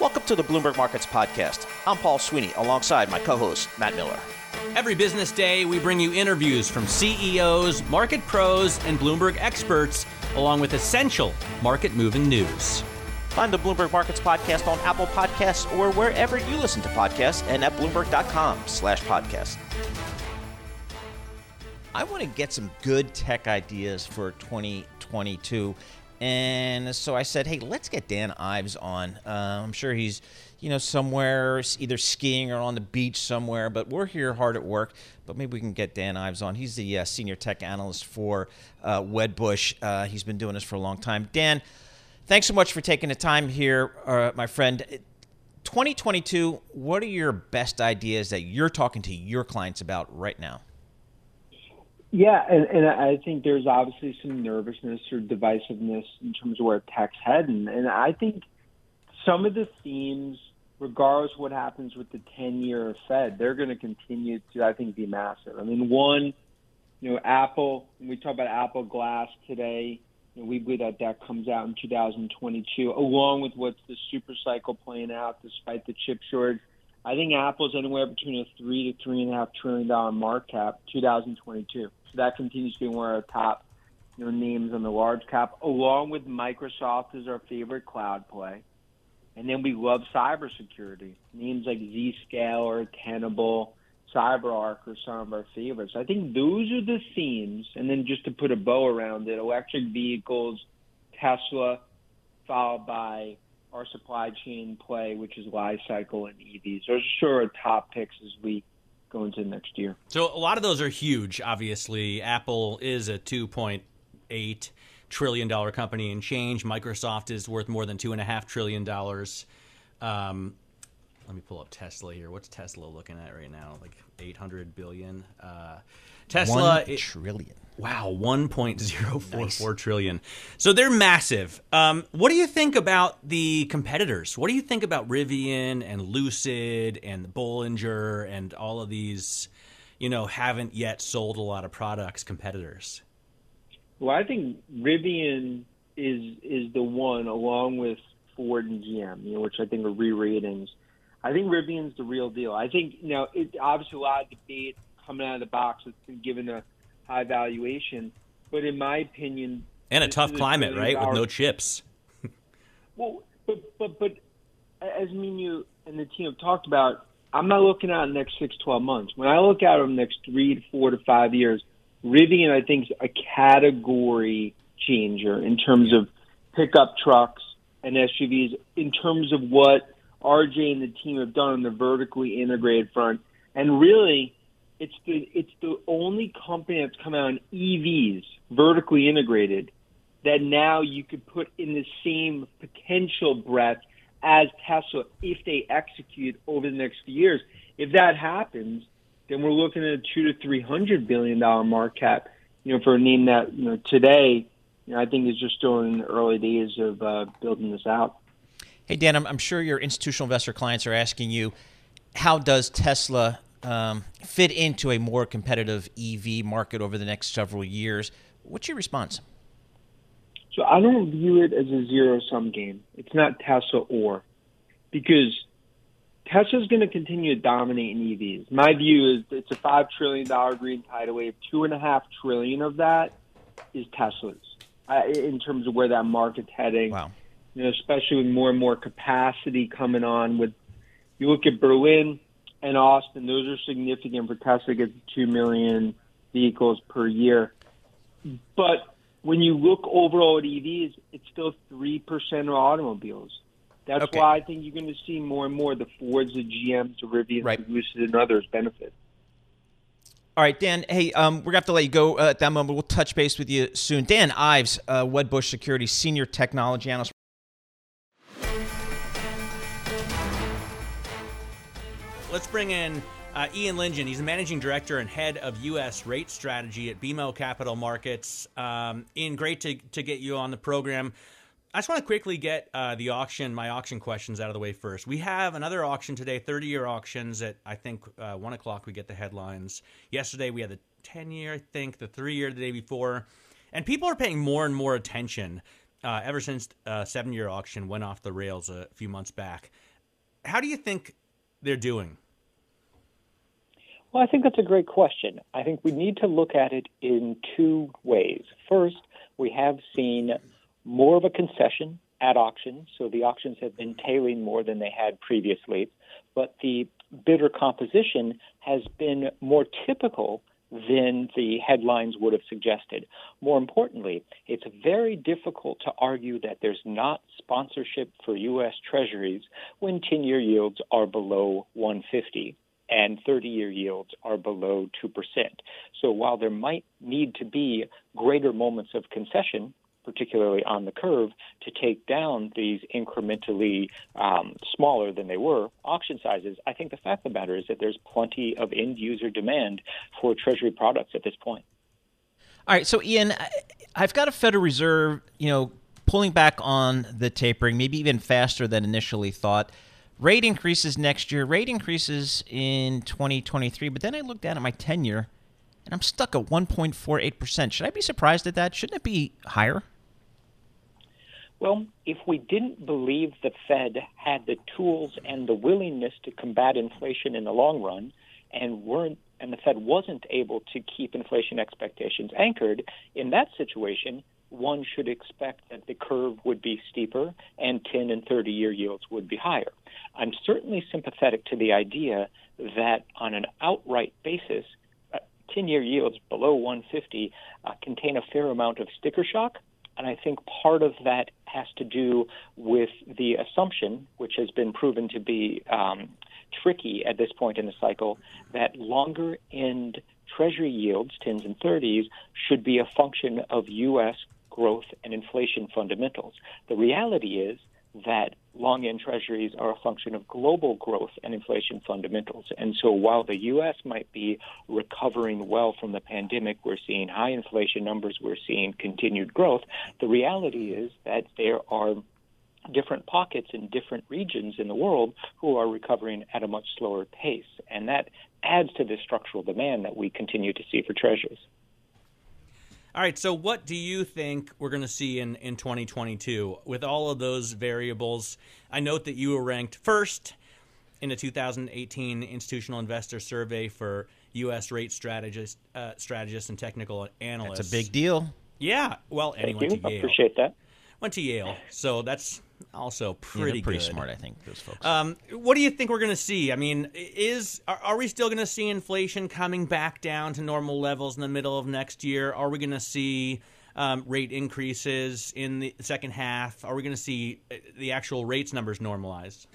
Welcome to the Bloomberg Markets Podcast. I'm Paul Sweeney alongside my co host, Matt Miller. Every business day, we bring you interviews from CEOs, market pros, and Bloomberg experts, along with essential market moving news. Find the Bloomberg Markets Podcast on Apple Podcasts or wherever you listen to podcasts and at Bloomberg.com slash podcast. I want to get some good tech ideas for 2022. And so I said, hey, let's get Dan Ives on. Uh, I'm sure he's, you know, somewhere either skiing or on the beach somewhere, but we're here hard at work. But maybe we can get Dan Ives on. He's the uh, senior tech analyst for uh, Wedbush. Uh, he's been doing this for a long time. Dan, thanks so much for taking the time here, uh, my friend. 2022, what are your best ideas that you're talking to your clients about right now? Yeah, and, and I think there's obviously some nervousness or divisiveness in terms of where tech's heading. And I think some of the themes, regardless of what happens with the 10 year Fed, they're going to continue to, I think, be massive. I mean, one, you know, Apple, we talk about Apple Glass today, you know, we believe that that comes out in 2022, along with what's the super cycle playing out despite the chip shortage. I think Apple's anywhere between a three to three and a half trillion dollar market cap 2022. So that continues to be one of our top you know, names on the large cap, along with Microsoft as our favorite cloud play. And then we love cybersecurity. Names like Zscaler, Tenable, CyberArk are some of our favorites. I think those are the themes. And then just to put a bow around it, electric vehicles, Tesla, followed by our supply chain play, which is Li-Cycle and EVs. Those are sure top picks as we go into next year. So a lot of those are huge. Obviously, Apple is a two point eight trillion dollar company and change. Microsoft is worth more than two and a half trillion dollars. Um, let me pull up Tesla here. What's Tesla looking at right now? Like eight hundred billion. Uh, Tesla One trillion. Wow, one point zero four four trillion. So they're massive. Um, what do you think about the competitors? What do you think about Rivian and Lucid and Bollinger and all of these, you know, haven't yet sold a lot of products competitors? Well, I think Rivian is is the one, along with Ford and GM, you know, which I think are re-ratings. I think Rivian's the real deal. I think you know, it obviously a lot of debate coming out of the box. It's been given a high valuation. But in my opinion, and a tough climate, right, with no chips. well, but but but as me and you and the team have talked about, I'm not looking at the next six, twelve months. When I look at the next three to four to five years, Rivian, I think, is a category changer in terms of pickup trucks and SUVs. In terms of what RJ and the team have done on the vertically integrated front, and really it's the it's the only company that's come out on EVs vertically integrated that now you could put in the same potential breadth as Tesla if they execute over the next few years. If that happens, then we're looking at a two to three hundred billion dollar market cap. You know, for a name that you know today, you know, I think is just still in the early days of uh, building this out. Hey Dan, I'm, I'm sure your institutional investor clients are asking you, how does Tesla um, fit into a more competitive EV market over the next several years. What's your response? So I don't view it as a zero sum game. It's not Tesla or because Tesla's going to continue to dominate in EVs. My view is it's a five trillion dollar green tidal wave. Two and a half trillion of that is Tesla's uh, in terms of where that market's heading. Wow. You know, especially with more and more capacity coming on. With you look at Berlin, and Austin, those are significant for Tesla gets 2 million vehicles per year. But when you look overall at EVs, it's still 3% of automobiles. That's okay. why I think you're going to see more and more the Fords, the GMs, the Rivians, right. the Lucid, and others benefit. All right, Dan. Hey, um, we're gonna have to let you go uh, at that moment. We'll touch base with you soon. Dan Ives, uh, Wedbush Security Senior Technology Analyst. Let's bring in uh, Ian Lyngen. He's the managing director and head of U.S. rate strategy at BMO Capital Markets. Um, Ian, great to, to get you on the program. I just want to quickly get uh, the auction, my auction questions out of the way first. We have another auction today, 30 year auctions at, I think, uh, 1 o'clock we get the headlines. Yesterday we had the 10 year, I think, the 3 year the day before. And people are paying more and more attention uh, ever since uh, seven year auction went off the rails a few months back. How do you think they're doing? Well, I think that's a great question. I think we need to look at it in two ways. First, we have seen more of a concession at auction, so the auctions have been tailing more than they had previously, but the bidder composition has been more typical than the headlines would have suggested. More importantly, it's very difficult to argue that there's not sponsorship for U.S. Treasuries when 10 year yields are below 150 and 30 year yields are below 2%. So while there might need to be greater moments of concession, particularly on the curve, to take down these incrementally um, smaller than they were auction sizes, I think the fact of the matter is that there's plenty of end user demand for Treasury products at this point. All right, so Ian, I've got a Federal Reserve, you know, pulling back on the tapering, maybe even faster than initially thought. Rate increases next year, rate increases in 2023, but then I look down at my 10 year and I'm stuck at 1.48%. Should I be surprised at that? Shouldn't it be higher? Well, if we didn't believe the Fed had the tools and the willingness to combat inflation in the long run, and weren't and the Fed wasn't able to keep inflation expectations anchored, in that situation, one should expect that the curve would be steeper and 10 and 30 year yields would be higher. I'm certainly sympathetic to the idea that on an outright basis, 10 uh, year yields below 150 uh, contain a fair amount of sticker shock and I think part of that has to do with the assumption, which has been proven to be um, tricky at this point in the cycle, that longer end Treasury yields, 10s and 30s, should be a function of U.S. growth and inflation fundamentals. The reality is that long end treasuries are a function of global growth and inflation fundamentals. And so while the U.S. might be recovering well from the pandemic, we're seeing high inflation numbers, we're seeing continued growth. The reality is that there are different pockets in different regions in the world who are recovering at a much slower pace. And that adds to the structural demand that we continue to see for treasuries. All right, so what do you think we're going to see in, in 2022 with all of those variables? I note that you were ranked first in the 2018 Institutional Investor Survey for U.S. rate strategists, uh, strategists and technical analysts. That's a big deal. Yeah, well, Thank anyway, you. Appreciate that. Went to Yale, so that's also pretty yeah, pretty good. smart, I think. Those folks. Um, what do you think we're going to see? I mean, is are, are we still going to see inflation coming back down to normal levels in the middle of next year? Are we going to see um, rate increases in the second half? Are we going to see uh, the actual rates numbers normalized?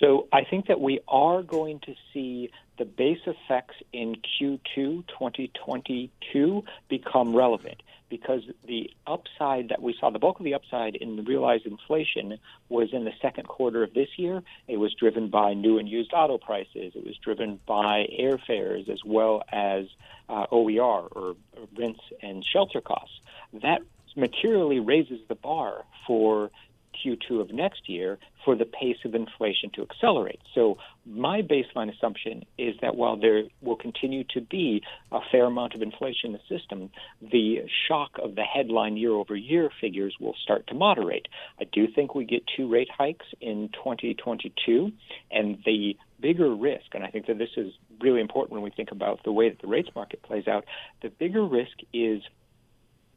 So I think that we are going to see the base effects in Q2 2022 become relevant because the upside that we saw, the bulk of the upside in the realized inflation was in the second quarter of this year. It was driven by new and used auto prices. It was driven by airfares as well as uh, OER or rents and shelter costs. That materially raises the bar for Q2 of next year for the pace of inflation to accelerate. So, my baseline assumption is that while there will continue to be a fair amount of inflation in the system, the shock of the headline year over year figures will start to moderate. I do think we get two rate hikes in 2022, and the bigger risk, and I think that this is really important when we think about the way that the rates market plays out, the bigger risk is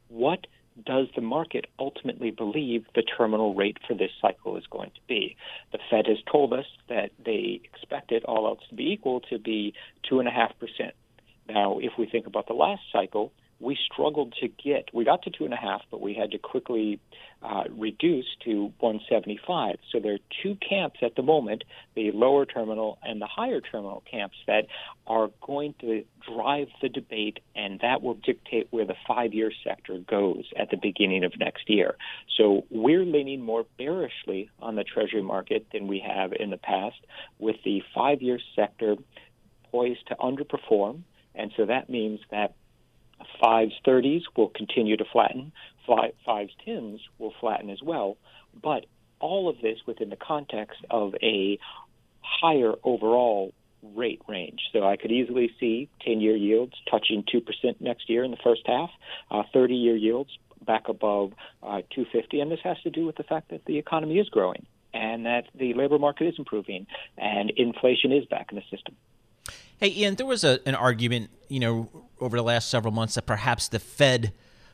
what does the market ultimately believe the terminal rate for this cycle is going to be? The Fed has told us that they expect it, all else to be equal, to be 2.5%. Now, if we think about the last cycle, we struggled to get. We got to two and a half, but we had to quickly uh, reduce to 175. So there are two camps at the moment: the lower terminal and the higher terminal camps that are going to drive the debate, and that will dictate where the five-year sector goes at the beginning of next year. So we're leaning more bearishly on the Treasury market than we have in the past, with the five-year sector poised to underperform. And so that means that Fives 30s will continue to flatten. Fives 10s will flatten as well. But all of this within the context of a higher overall rate range. So I could easily see 10 year yields touching 2% next year in the first half, uh, 30 year yields back above uh, 250, and this has to do with the fact that the economy is growing and that the labor market is improving and inflation is back in the system. Hey, Ian, there was a, an argument, you know, over the last several months that perhaps the Fed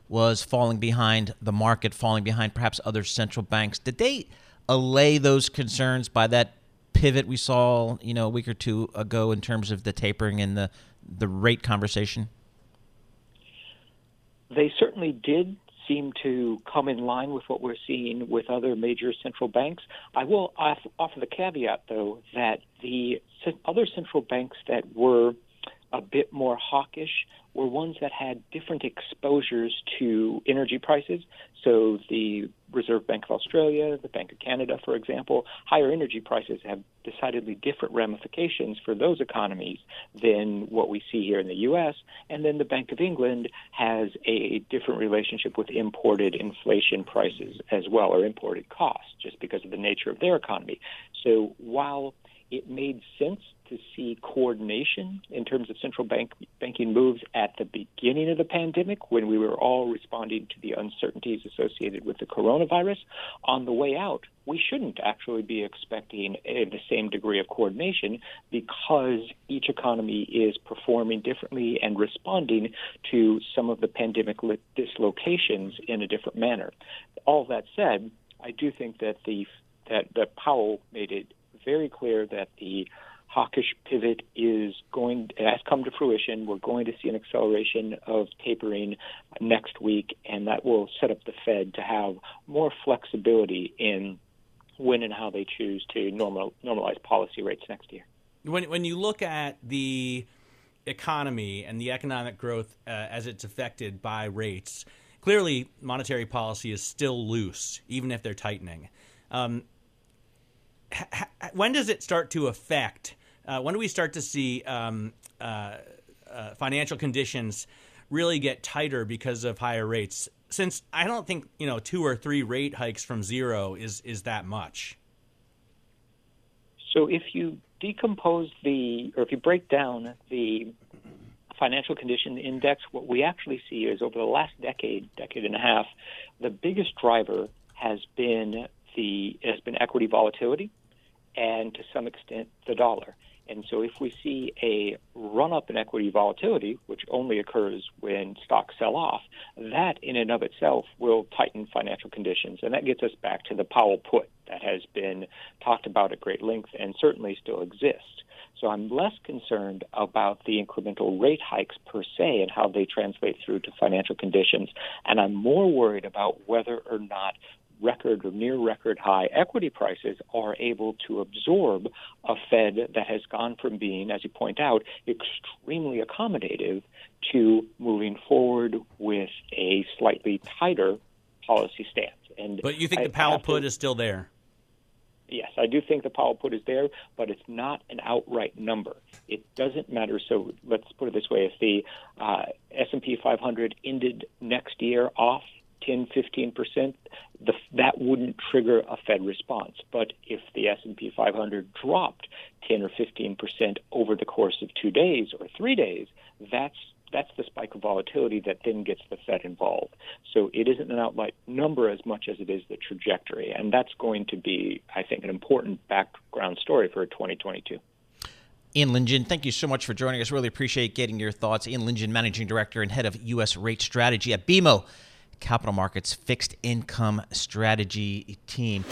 was falling behind the market, falling behind perhaps other central banks. Did they allay those concerns by that pivot we saw, you know, a week or two ago in terms of the tapering and the the rate conversation? They certainly did seem to come in line with what we're seeing with other major central banks. I will offer the caveat, though, that the other central banks that were a bit more hawkish were ones that had different exposures to energy prices. So the Reserve Bank of Australia, the Bank of Canada, for example, higher energy prices have decidedly different ramifications for those economies than what we see here in the U.S. And then the Bank of England has a different relationship with imported inflation prices as well, or imported costs, just because of the nature of their economy. So while it made sense to see coordination in terms of central bank banking moves at the beginning of the pandemic when we were all responding to the uncertainties associated with the coronavirus. On the way out, we shouldn't actually be expecting a, the same degree of coordination because each economy is performing differently and responding to some of the pandemic dislocations in a different manner. All that said, I do think that the that, that Powell made it very clear that the hawkish pivot is going has come to fruition. We're going to see an acceleration of tapering next week, and that will set up the Fed to have more flexibility in when and how they choose to normal, normalize policy rates next year. When when you look at the economy and the economic growth uh, as it's affected by rates, clearly monetary policy is still loose, even if they're tightening. Um, when does it start to affect? Uh, when do we start to see um, uh, uh, financial conditions really get tighter because of higher rates? Since I don't think you know two or three rate hikes from zero is is that much. So if you decompose the, or if you break down the financial condition index, what we actually see is over the last decade, decade and a half, the biggest driver has been the has been equity volatility and to some extent the dollar. And so if we see a run up in equity volatility, which only occurs when stocks sell off, that in and of itself will tighten financial conditions. And that gets us back to the Powell put that has been talked about at great length and certainly still exists. So I'm less concerned about the incremental rate hikes per se and how they translate through to financial conditions. And I'm more worried about whether or not record or near record high equity prices are able to absorb a Fed that has gone from being, as you point out, extremely accommodative to moving forward with a slightly tighter policy stance. And but you think I, the Powell put is still there? Yes, I do think the Powell put is there, but it's not an outright number. It doesn't matter. So let's put it this way: if the uh, S&P 500 ended next year off 10, 15 percent, that wouldn't trigger a Fed response. But if the S&P 500 dropped 10 or 15 percent over the course of two days or three days, that's that's the spike of volatility that then gets the Fed involved. So it isn't an outright number as much as it is the trajectory, and that's going to be, I think, an important background story for 2022. Ian Lyngen, thank you so much for joining us. Really appreciate getting your thoughts. Ian Lyngen, Managing Director and Head of U.S. Rate Strategy at BMO capital markets fixed income strategy team.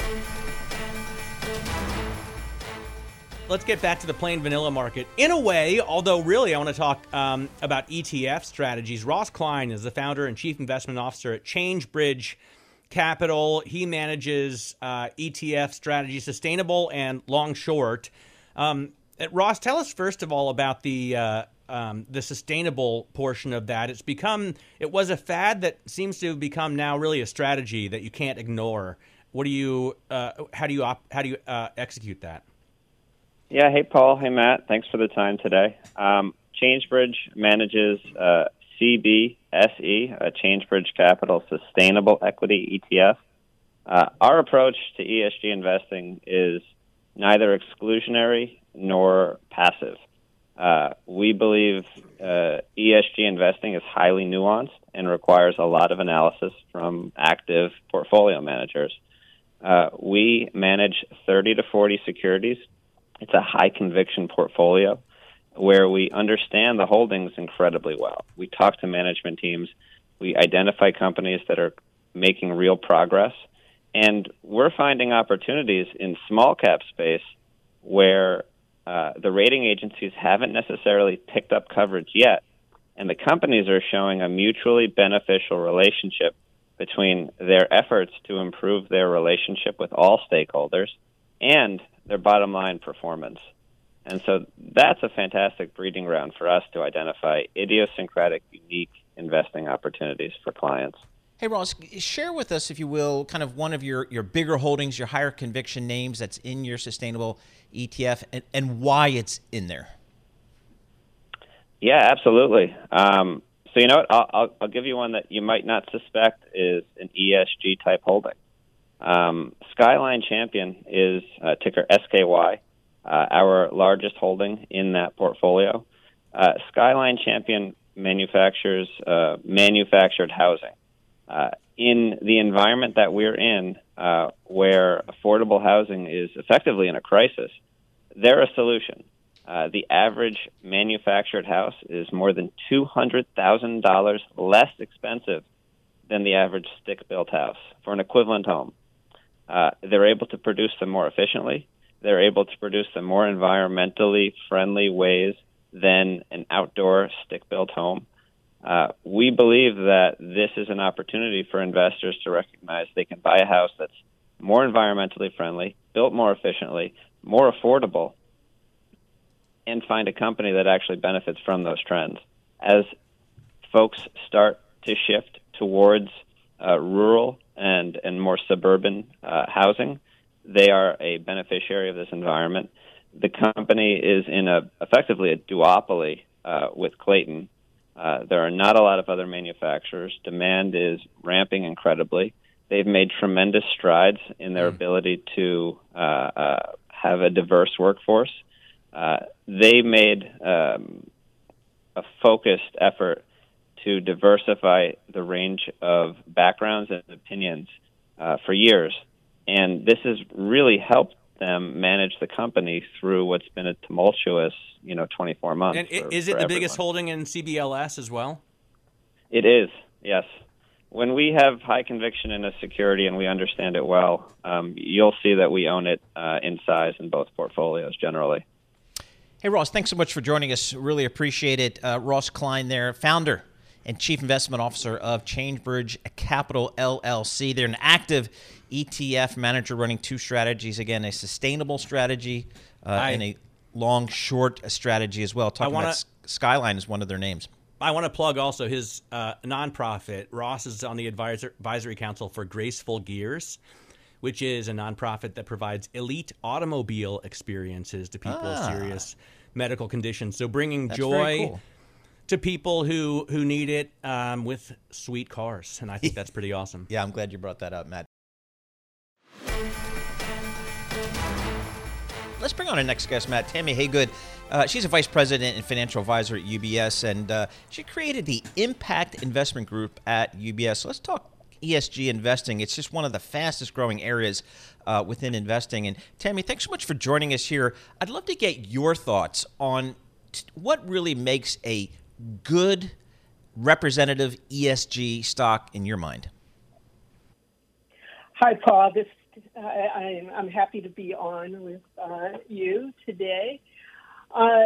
Let's get back to the plain vanilla market. In a way, although really I want to talk um, about ETF strategies. Ross Klein is the founder and chief investment officer at ChangeBridge Capital. He manages uh, ETF strategies, sustainable and long short. Um, Ross, tell us first of all about the uh, um, the sustainable portion of that. It's become it was a fad that seems to have become now really a strategy that you can't ignore. What do you uh, how do you op- how do you uh, execute that? Yeah, hey Paul, hey Matt, thanks for the time today. Um, ChangeBridge manages uh, CBSE, a ChangeBridge Capital Sustainable Equity ETF. Uh, our approach to ESG investing is neither exclusionary nor passive. Uh, we believe uh, ESG investing is highly nuanced and requires a lot of analysis from active portfolio managers. Uh, we manage 30 to 40 securities. It's a high conviction portfolio where we understand the holdings incredibly well. We talk to management teams, we identify companies that are making real progress, and we're finding opportunities in small cap space where uh, the rating agencies haven't necessarily picked up coverage yet, and the companies are showing a mutually beneficial relationship between their efforts to improve their relationship with all stakeholders and their bottom line performance. And so that's a fantastic breeding ground for us to identify idiosyncratic, unique investing opportunities for clients. Hey, Ross, share with us, if you will, kind of one of your, your bigger holdings, your higher conviction names that's in your sustainable ETF, and, and why it's in there. Yeah, absolutely. Um, so, you know what? I'll, I'll, I'll, give you one that you might not suspect is an ESG type holding. Um, Skyline Champion is uh, ticker SKY uh, our largest holding in that portfolio. Uh, Skyline Champion manufactures uh, manufactured housing. Uh, in the environment that we're in, uh, where affordable housing is effectively in a crisis, they're a solution. Uh, the average manufactured house is more than $200,000 less expensive than the average stick built house for an equivalent home. they're able to produce them more efficiently they're able to produce them more environmentally friendly ways than an outdoor stick built home. Uh, we believe that this is an opportunity for investors to recognize they can buy a house that's more environmentally friendly, built more efficiently, more affordable, and find a company that actually benefits from those trends. As folks start to shift towards uh, rural and, and more suburban uh, housing, they are a beneficiary of this environment. The company is in a effectively a duopoly uh, with Clayton. Uh, there are not a lot of other manufacturers. Demand is ramping incredibly. They've made tremendous strides in their mm. ability to uh, uh, have a diverse workforce. Uh, they made um, a focused effort to diversify the range of backgrounds and opinions uh, for years and this has really helped them manage the company through what's been a tumultuous, you know, 24 months. And for, is it the everyone. biggest holding in CBLS as well? It is, yes. When we have high conviction in a security and we understand it well, um, you'll see that we own it uh, in size in both portfolios generally. Hey, Ross, thanks so much for joining us. Really appreciate it. Uh, Ross Klein there, founder and Chief Investment Officer of Changebridge Capital LLC. They're an active ETF manager running two strategies again, a sustainable strategy uh, I, and a long short strategy as well. Talking wanna, about Skyline is one of their names. I want to plug also his uh, nonprofit. Ross is on the advisor, advisory council for Graceful Gears, which is a nonprofit that provides elite automobile experiences to people ah. with serious medical conditions. So bringing That's joy. Cool to people who who need it um, with sweet cars, and I think that's pretty awesome. yeah, I'm glad you brought that up, Matt. Let's bring on our next guest, Matt. Tammy Haygood. Uh, she's a vice president and financial advisor at UBS, and uh, she created the Impact Investment Group at UBS. So let's talk ESG investing. It's just one of the fastest growing areas uh, within investing. And Tammy, thanks so much for joining us here. I'd love to get your thoughts on t- what really makes a good representative ESG stock in your mind? Hi, Paul. This I, am happy to be on with uh, you today. Uh,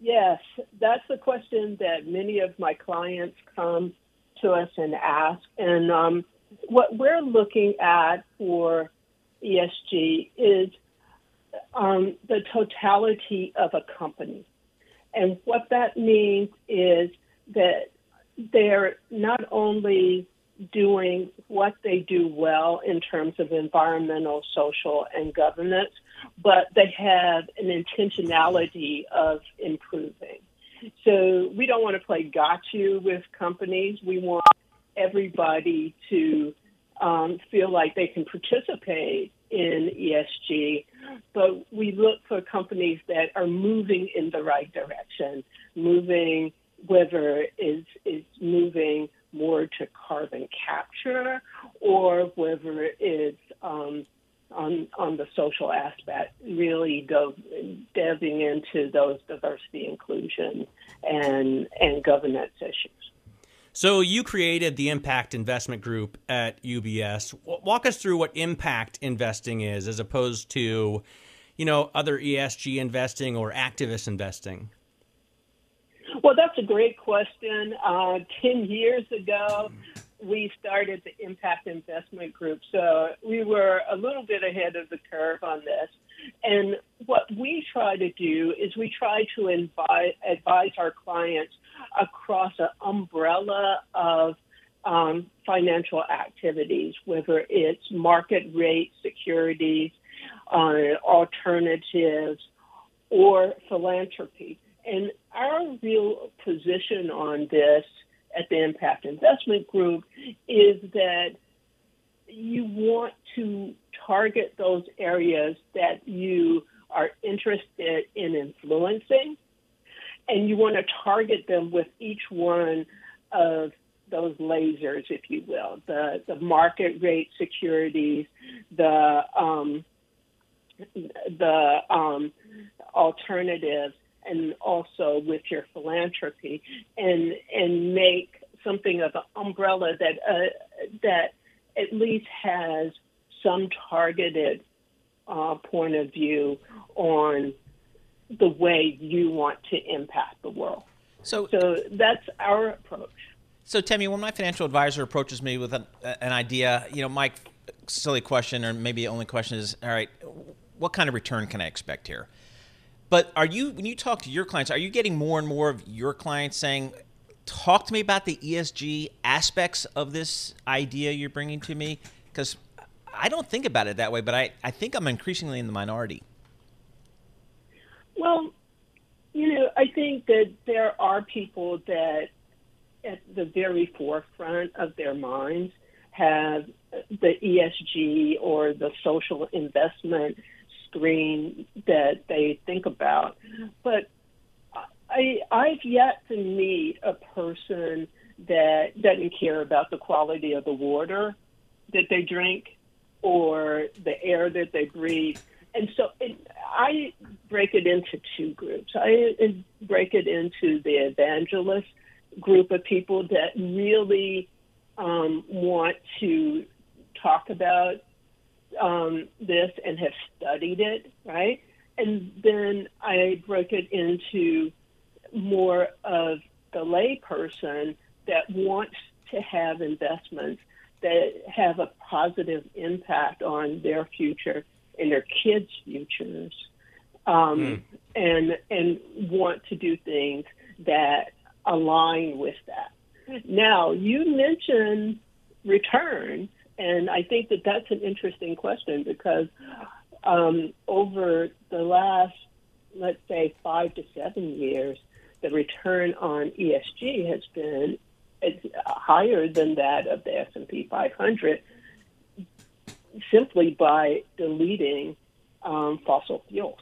yes, that's a question that many of my clients come to us and ask. And um, what we're looking at for ESG is um, the totality of a company. And what that means is that they're not only doing what they do well in terms of environmental, social, and governance, but they have an intentionality of improving. So we don't want to play got you with companies. We want everybody to um, feel like they can participate in ESG, but we look for companies that are moving in the right direction, moving whether it's, it's moving more to carbon capture or whether it's um, on on the social aspect, really go delving into those diversity, inclusion, and and governance issues. So you created the Impact Investment Group at UBS. Walk us through what impact investing is, as opposed to, you know, other ESG investing or activist investing. Well, that's a great question. Uh, Ten years ago, we started the Impact Investment Group. So we were a little bit ahead of the curve on this. And what we try to do is we try to advise, advise our clients across an umbrella of um, financial activities, whether it's market rate securities, uh, alternatives, or philanthropy. And our real position on this at the Impact Investment Group is that you want to target those areas that you are interested in influencing, and you want to target them with each one of those lasers, if you will, the the market rate securities, the um, the um, alternatives, and also with your philanthropy and and make something of an umbrella that uh, that at least has some targeted uh, point of view on the way you want to impact the world. So, so that's our approach. So, Tammy, when my financial advisor approaches me with an, an idea, you know, my silly question, or maybe the only question is, all right, what kind of return can I expect here? But are you when you talk to your clients, are you getting more and more of your clients saying, "Talk to me about the ESG aspects of this idea you're bringing to me"? Because I don't think about it that way, but I, I think I'm increasingly in the minority. Well, you know, I think that there are people that at the very forefront of their minds have the ESG or the social investment screen that they think about. But I, I've yet to meet a person that doesn't care about the quality of the water that they drink or the air that they breathe. And so it, I break it into two groups. I break it into the evangelist group of people that really um, want to talk about um, this and have studied it, right? And then I broke it into more of the layperson that wants to have investments that have a positive impact on their future and their kids' futures, um, mm. and and want to do things that align with that. Now, you mentioned return, and I think that that's an interesting question because um, over the last, let's say, five to seven years, the return on ESG has been higher than that of the S&P 500 simply by deleting um, fossil fuels.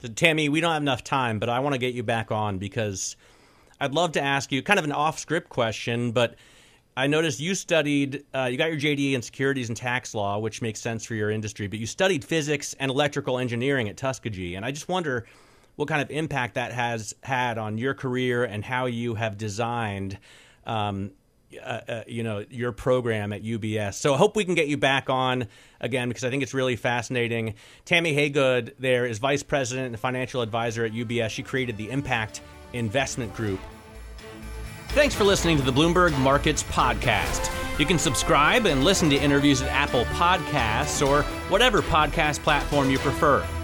So, Tammy, we don't have enough time, but I want to get you back on because I'd love to ask you kind of an off-script question, but – I noticed you studied, uh, you got your JD in securities and tax law, which makes sense for your industry, but you studied physics and electrical engineering at Tuskegee. And I just wonder what kind of impact that has had on your career and how you have designed. Um, uh, uh, you know your program at UBS. So I hope we can get you back on again because I think it's really fascinating. Tammy Haygood there is vice president and financial advisor at UBS. She created the Impact Investment Group Thanks for listening to the Bloomberg Markets Podcast. You can subscribe and listen to interviews at Apple Podcasts or whatever podcast platform you prefer.